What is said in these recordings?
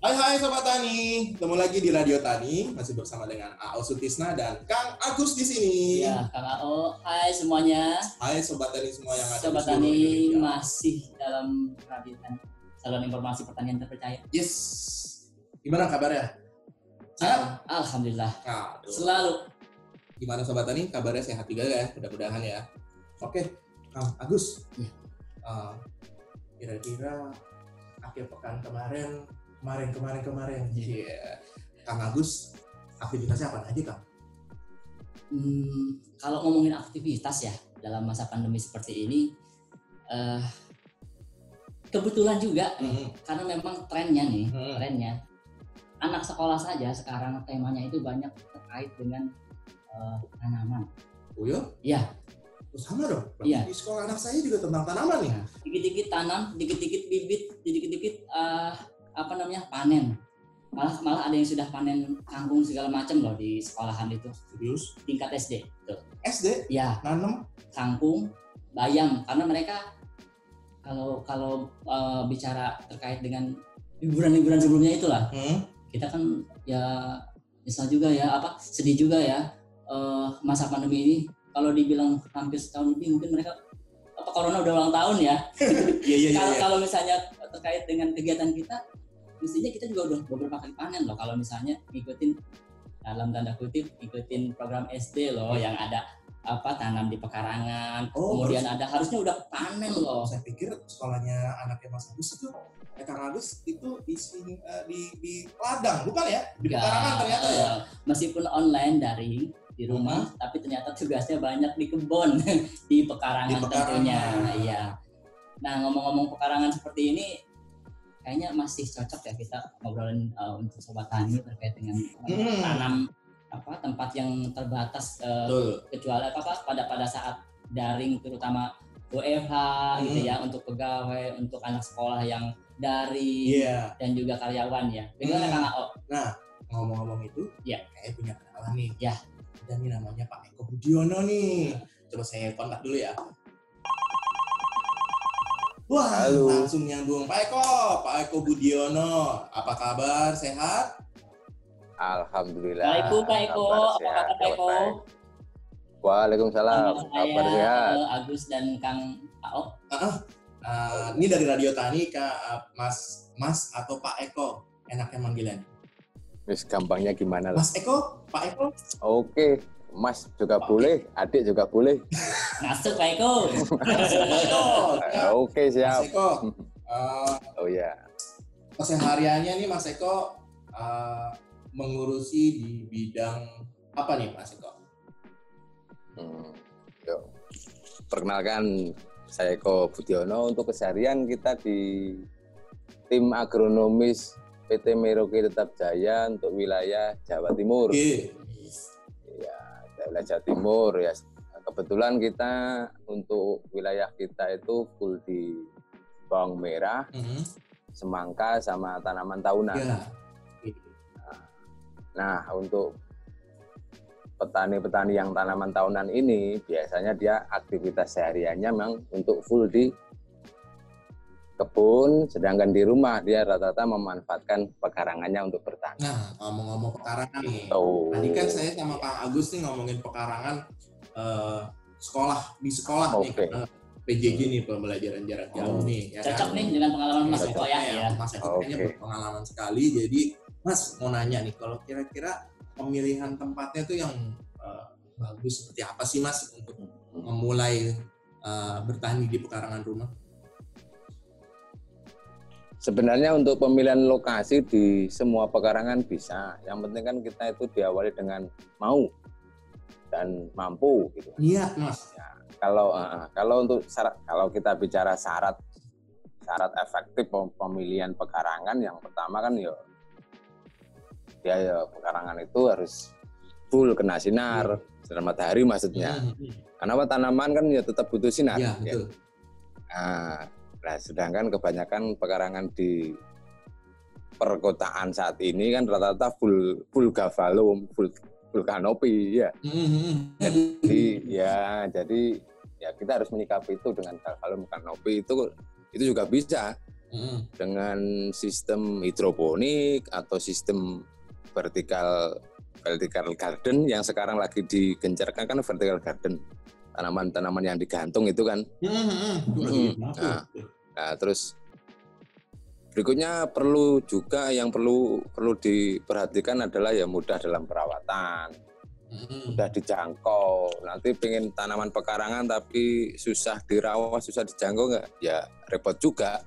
Hai hai Sobat Tani, ketemu lagi di Radio Tani, masih bersama dengan AO Sutisna dan Kang Agus di sini. Ya, Kang AO. Hai semuanya. Hai Sobat Tani semua yang ada Sobat Tani Indonesia. masih dalam Radio Tani. Saluran informasi pertanian terpercaya. Yes. Gimana kabarnya? Sehat? Al- Alhamdulillah. Aduh. Selalu. Gimana Sobat Tani? Kabarnya sehat juga ya, mudah-mudahan ya. Oke, Kang Agus. Iya. Eh, Kira-kira akhir pekan kemarin, kemarin, kemarin, kemarin. Iya. Kang Agus, aktivitasnya apa aja Kang? Hmm, kalau ngomongin aktivitas ya dalam masa pandemi seperti ini, eh, kebetulan juga Hmm. karena memang trennya nih, Hmm. trennya anak sekolah saja sekarang temanya itu banyak terkait dengan eh, tanaman. Oh ya? Ya, Oh, sama dong. Iya. Di sekolah anak saya juga tentang tanaman nih. Nah, dikit-dikit tanam, dikit-dikit bibit, dikit-dikit eh, apa namanya panen. Malah malah ada yang sudah panen kangkung segala macam loh di sekolahan itu Serius? tingkat SD. Tuh. SD Ya, nanem kangkung, bayam karena mereka kalau kalau eh, bicara terkait dengan liburan-liburan sebelumnya itulah hmm. kita kan ya misal juga ya apa sedih juga ya eh, masa pandemi ini kalau dibilang hampir setahun lebih mungkin mereka apa corona udah ulang tahun ya Iya iya iya. kalau iya. kalau misalnya terkait dengan kegiatan kita mestinya kita juga udah beberapa kali panen loh kalau misalnya ngikutin dalam tanda kutip ngikutin program SD loh yang ada apa tanam di pekarangan Oh, kemudian ada harusnya udah panen loh Saya pikir sekolahnya anaknya Mas Agus itu, eh Kang Agus itu di eh, di di ladang, bukan ya? Di Enggak, pekarangan ternyata ya. Meskipun online daring di rumah Hmm. tapi ternyata tugasnya banyak di kebun di pekarangan, Di pekarangan. tentunya iya nah ngomong-ngomong pekarangan seperti ini kayaknya masih cocok ya kita ngobrolin uh, untuk sobat tani terkait dengan Hmm. tanam apa tempat yang terbatas uh, Betul. kecuali apa apa pada pada saat daring terutama WFH gitu Hmm. ya untuk pegawai untuk anak sekolah yang daring Iya. dan juga karyawan ya bagaimana Hmm. Kang Ao? Nah, ngomong-ngomong itu, Iya. kayak punya kenalan nih. Ya. Ada nih namanya Pak Eko Budiono nih. Coba saya kontak dulu ya. Wah, Halo. langsung nyambung Pak Eko, Pak Eko Budiono. Apa kabar? Sehat? Alhamdulillah. Baik Pak Eko, apa kabar Pak Eko? Waalaikumsalam. Kabar saya sehat. eh, Agus dan Kang Ao. Eh, ini dari Radio Tani Kak Mas Mas atau Pak Eko enaknya manggilan. Wis gampangnya gimana lah. Mas Eko, Pak Eko. Oke, Mas juga boleh, adik juga boleh. Masuk Pak Eko. Mas Eko. Ya, Oke, Mas siap. Eko. eh, Oh ya. kesehariannya nih Mas Eko eh, mengurusi di bidang apa nih Mas Eko? Hmm. Yuk. Perkenalkan saya Eko Budiono untuk keseharian kita di tim agronomis PT Merauke Tetap Jaya untuk wilayah Jawa Timur. Oke. Ya, wilayah Jawa Timur ya. Kebetulan kita untuk wilayah kita itu full di bawang merah, Mhm. semangka sama tanaman tahunan. Ya. Nah, untuk petani-petani yang tanaman tahunan ini biasanya dia aktivitas sehariannya memang untuk full di kebun, sedangkan di rumah dia rata-rata memanfaatkan pekarangannya untuk bertani. Nah, ngomong-ngomong pekarangan nih. Oh. Tadi kan saya sama Pak Agus nih ngomongin pekarangan eh, sekolah di sekolah nih Oke. karena PJJ nih pembelajaran jarak jauh Oh. nih ya Cocok kan? nih dengan pengalaman Mas Eko ya. ya. Mas Eko kayaknya berpengalaman sekali. Jadi Mas mau nanya nih kalau kira-kira pemilihan tempatnya tuh yang eh, bagus seperti apa sih Mas untuk memulai eh, bertani di pekarangan rumah? Sebenarnya untuk pemilihan lokasi di semua pekarangan bisa. Yang penting kan kita itu diawali dengan mau dan mampu gitu. Niat Mas. Ya, kalau eh, kalau untuk syarat kalau kita bicara syarat syarat efektif pem- pemilihan pekarangan yang pertama kan ya ya, ya pekarangan itu harus full kena sinar sinar matahari maksudnya. Hmm, Karena apa tanaman kan ya tetap butuh sinar. Iya ya. betul. Nah, nah, sedangkan kebanyakan pekarangan di perkotaan saat ini kan rata-rata full full gavalum, full full kanopi ya. Jadi ya jadi ya kita harus menyikapi itu dengan kalau kanopi itu itu juga bisa dengan sistem hidroponik atau sistem vertikal vertikal garden yang sekarang lagi digencarkan kan vertikal garden tanaman-tanaman yang digantung itu kan Mm, mm, mm. Itu lagi Mm. kenapa? Nah. Nah, terus berikutnya perlu juga yang perlu perlu diperhatikan adalah ya mudah dalam perawatan, mudah dijangkau. Nanti pengen tanaman pekarangan tapi susah dirawat, susah dijangkau nggak? Ya repot juga.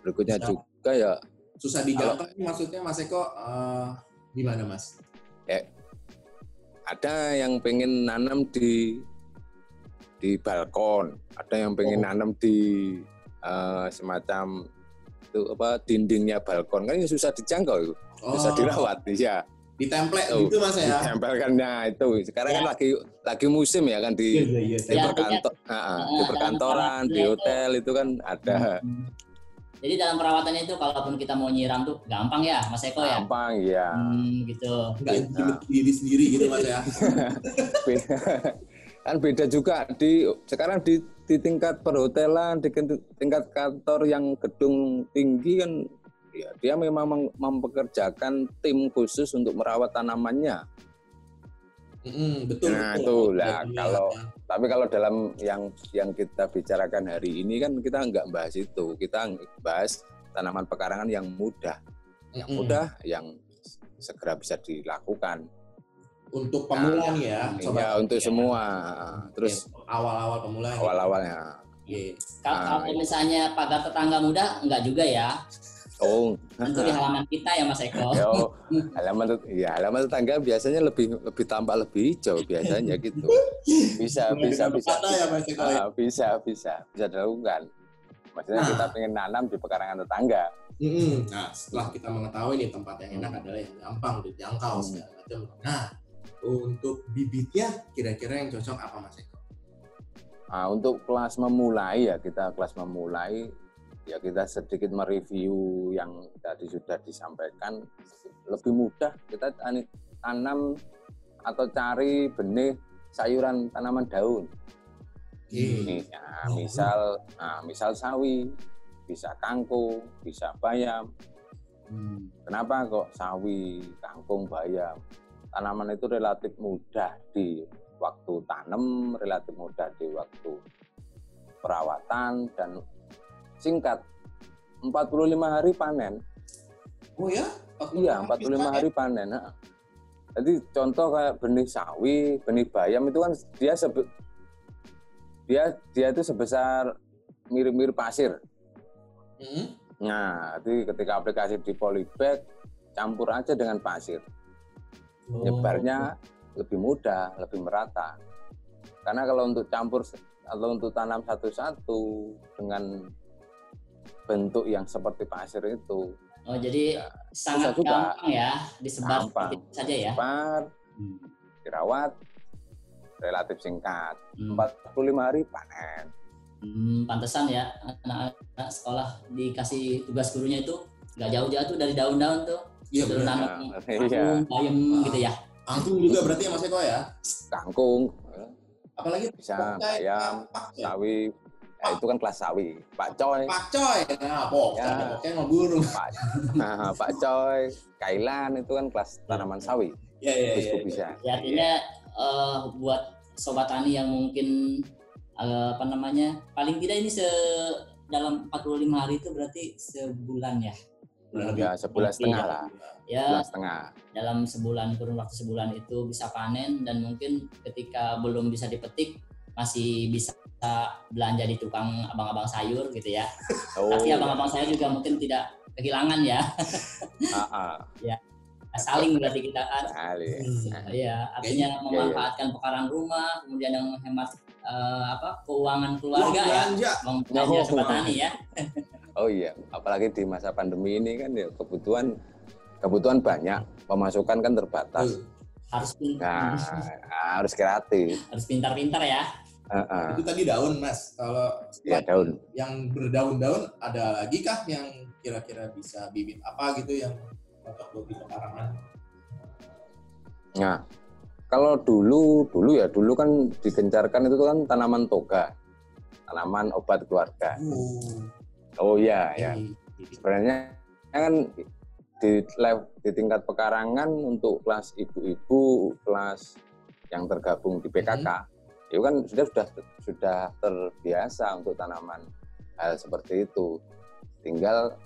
Berikutnya Bisa. juga ya Susah dijangkau maksudnya Mas Eko eh, gimana Mas? Ada yang pengen nanam di di balkon, ada yang pengen Oh. nanam di eh, semacam itu apa dindingnya balkon kan ini susah dijangkau itu, susah dirawat ya. Ditemplate Oh, gitu Mas ya? Ditempelkannya itu. Sekarang kan Ya. lagi lagi musim ya kan di iya, iya. di Ya, perkantor, ah, ah, di perkantoran, di hotel itu kan ada Hmm. Jadi dalam perawatannya itu kalaupun kita mau nyiram tuh gampang ya Mas Eko ya. gampang ya. Hmm, gitu. Nggak intimate diri sendiri gitu Mas ya? Beda. kan beda juga di sekarang di di tingkat perhotelan, di tingkat kantor yang gedung tinggi kan ya dia memang mem- mempekerjakan tim khusus untuk merawat tanamannya. Mm, betul. Nah, betul. itu lah, Jadi, kalau- ya. Tapi kalau dalam yang yang kita bicarakan hari ini kan kita nggak bahas itu, kita bahas tanaman pekarangan yang mudah, yang mudah, yang segera bisa dilakukan. untuk pemula nih ya, sobat. Ya untuk Ya. semua. Terus awal-awal pemula. nih. awal-awalnya, Iya. Kalau Ah, kalau misalnya pagar tetangga muda enggak juga ya. Oh, Tentu di halaman kita ya Mas Eko. yo, halaman ya halaman tetangga biasanya lebih lebih tampak lebih hijau biasanya gitu. Bisa bisa bisa. Ada ya Mas Eko. Ah, bisa bisa bisa dilakukan. Maksudnya Nah. kita pengen nanam di pekarangan tetangga. Mm-mm. Nah, setelah kita mengetahui nih tempat yang enak adalah yang gampang dijangkau Hmm. segala macam. Nah, untuk bibitnya kira-kira yang cocok apa Mas Eko? Nah, untuk kelas memulai ya kita kelas memulai ya kita sedikit mereview yang tadi sudah disampaikan lebih mudah kita tanam atau cari benih sayuran tanaman daun. Nih, ya, misal nah, misal sawi, bisa kangkung, bisa bayam. Hmm. Kenapa kok sawi, kangkung, bayam? Tanaman itu relatif mudah di waktu tanam, relatif mudah di waktu perawatan dan singkat. 45 hari panen. Oh ya? Iya, 45 hari panen. ha. Jadi contoh kayak benih sawi, benih bayam itu kan dia sebe- dia dia itu sebesar mirip-mirip pasir. Mm-mm. Nah, jadi ketika aplikasi di polybag campur aja dengan pasir. Oh. nyebarnya lebih mudah, lebih merata. Karena kalau untuk campur atau untuk tanam satu-satu dengan bentuk yang seperti pasir itu, Oh, jadi Ya, sangat juga. gampang ya disebar Gampang. saja ya. cepat, Hmm. dirawat, relatif singkat. Hmm. 45 hari panen. Hmm, pantesan ya anak-anak sekolah dikasih tugas gurunya itu nggak jauh-jauh tuh dari daun-daun tuh. Iya benar. nanam Iya. kangkung, bayam gitu ya. Angkung juga berarti ya Mas Eko ya? Kangkung, Apalagi bisa bayam, pakcoy. Sawi, ya itu kan kelas sawi. Pak Coy, Pakcoy. Nah, pokoknya Ya. pokoknya mau burung. Pak, nah, Pak Coy, Kailan itu kan kelas tanaman sawi. Iya, iya, iya. bisa. Ya, artinya eh, buat sobat tani yang mungkin eh, apa namanya paling tidak ini se dalam 45 hari itu berarti sebulan ya. Kurang lebih. Ya sebulan setengah lah, Ya sebulan setengah. dalam sebulan kurun waktu sebulan itu bisa panen dan mungkin ketika belum bisa dipetik masih bisa belanja di tukang abang-abang sayur gitu ya. Oh, Tapi abang-abang sayur juga mungkin tidak kehilangan ya. ah, ah, Saling berarti kita kan. sekali. Hmm. Iya, artinya iya. memanfaatkan pekarangan rumah, kemudian yang menghemat eh, apa keuangan Uang keluarga ya, belanja. Oh. sobat tani ya. Oh iya, apalagi di masa pandemi ini kan ya kebutuhan kebutuhan banyak, pemasukan kan terbatas. Harus pintar, Nah, harus kreatif. harus pintar-pintar ya. Ah. Itu tadi daun, Mas. Kalau Ya daun. yang berdaun-daun ada lagi kah yang kira-kira bisa bibit apa gitu yang cocok buat di pekarangan? Nah, kalau dulu dulu ya dulu kan digencarkan itu kan tanaman toga, tanaman obat keluarga. Oh, Oh iya ya. Sebenarnya kan di di tingkat pekarangan untuk kelas ibu-ibu, kelas yang tergabung di PKK, itu kan sudah sudah sudah terbiasa untuk tanaman hal seperti itu. Tinggal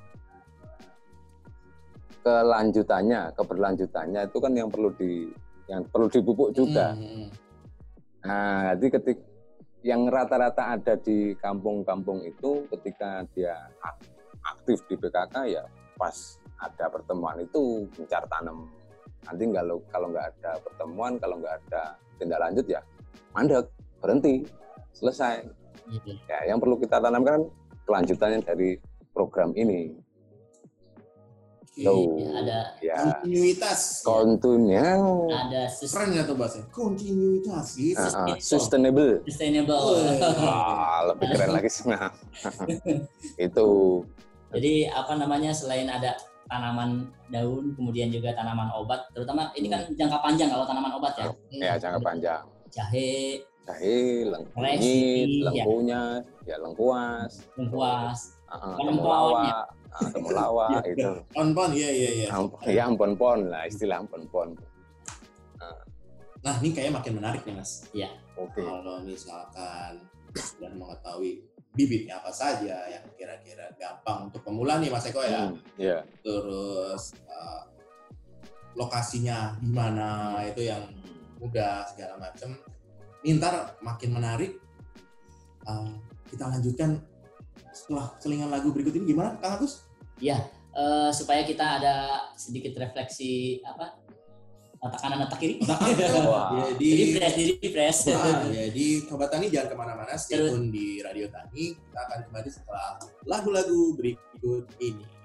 kelanjutannya, keberlanjutannya itu kan yang perlu di yang perlu dipupuk juga. Hmm, hmm. Nah, jadi ketik yang rata-rata ada di kampung-kampung itu ketika dia ak- aktif di PKK ya pas ada pertemuan itu gencar tanam. Nanti kalau kalau nggak ada pertemuan, kalau nggak ada tindak lanjut ya mandek, berhenti, selesai. Gitu. Ya, yang perlu kita tanamkan kelanjutannya dari program ini. Oke. Tuh, ada ya Kontinuitas. kontunya ada Keren nggak tuh bahasanya? Kontinuitas gitu. uh, uh, sustainable. sustainable. Ah, lebih keren lagi sih. Nah, itu Jadi apa namanya selain ada tanaman daun, kemudian juga tanaman obat, terutama ini kan jangka panjang kalau tanaman obat ya. ya jangka panjang. Jahe, Jahe, leng- Resi, kunyit, ya. ya lengkuas, lengkuas, uh, temulawak, uh, temulawak itu. Pon-pon, iya iya iya. Am- Ya ampon-pon lah istilah ampon-pon. Nah, ini kayaknya makin menarik nih, Mas. Oke. Kalau misalkan sudah mengetahui bibitnya apa saja yang kira-kira gampang untuk pemula nih, Mas Eko ya. Hmm, Ya. Terus eh, lokasinya di mana itu yang mudah segala macam. Ini ntar makin menarik. Eh, kita lanjutkan setelah selingan lagu berikut ini gimana, Kang Agus? Eh, supaya kita ada sedikit refleksi apa otak kanan otak kiri. Jadi jadi fresh, jadi fresh. Wah, jadi Sobat Tani jangan ke mana-mana, stay tune di Radio Tani. Kita akan kembali setelah lagu-lagu berikut ini.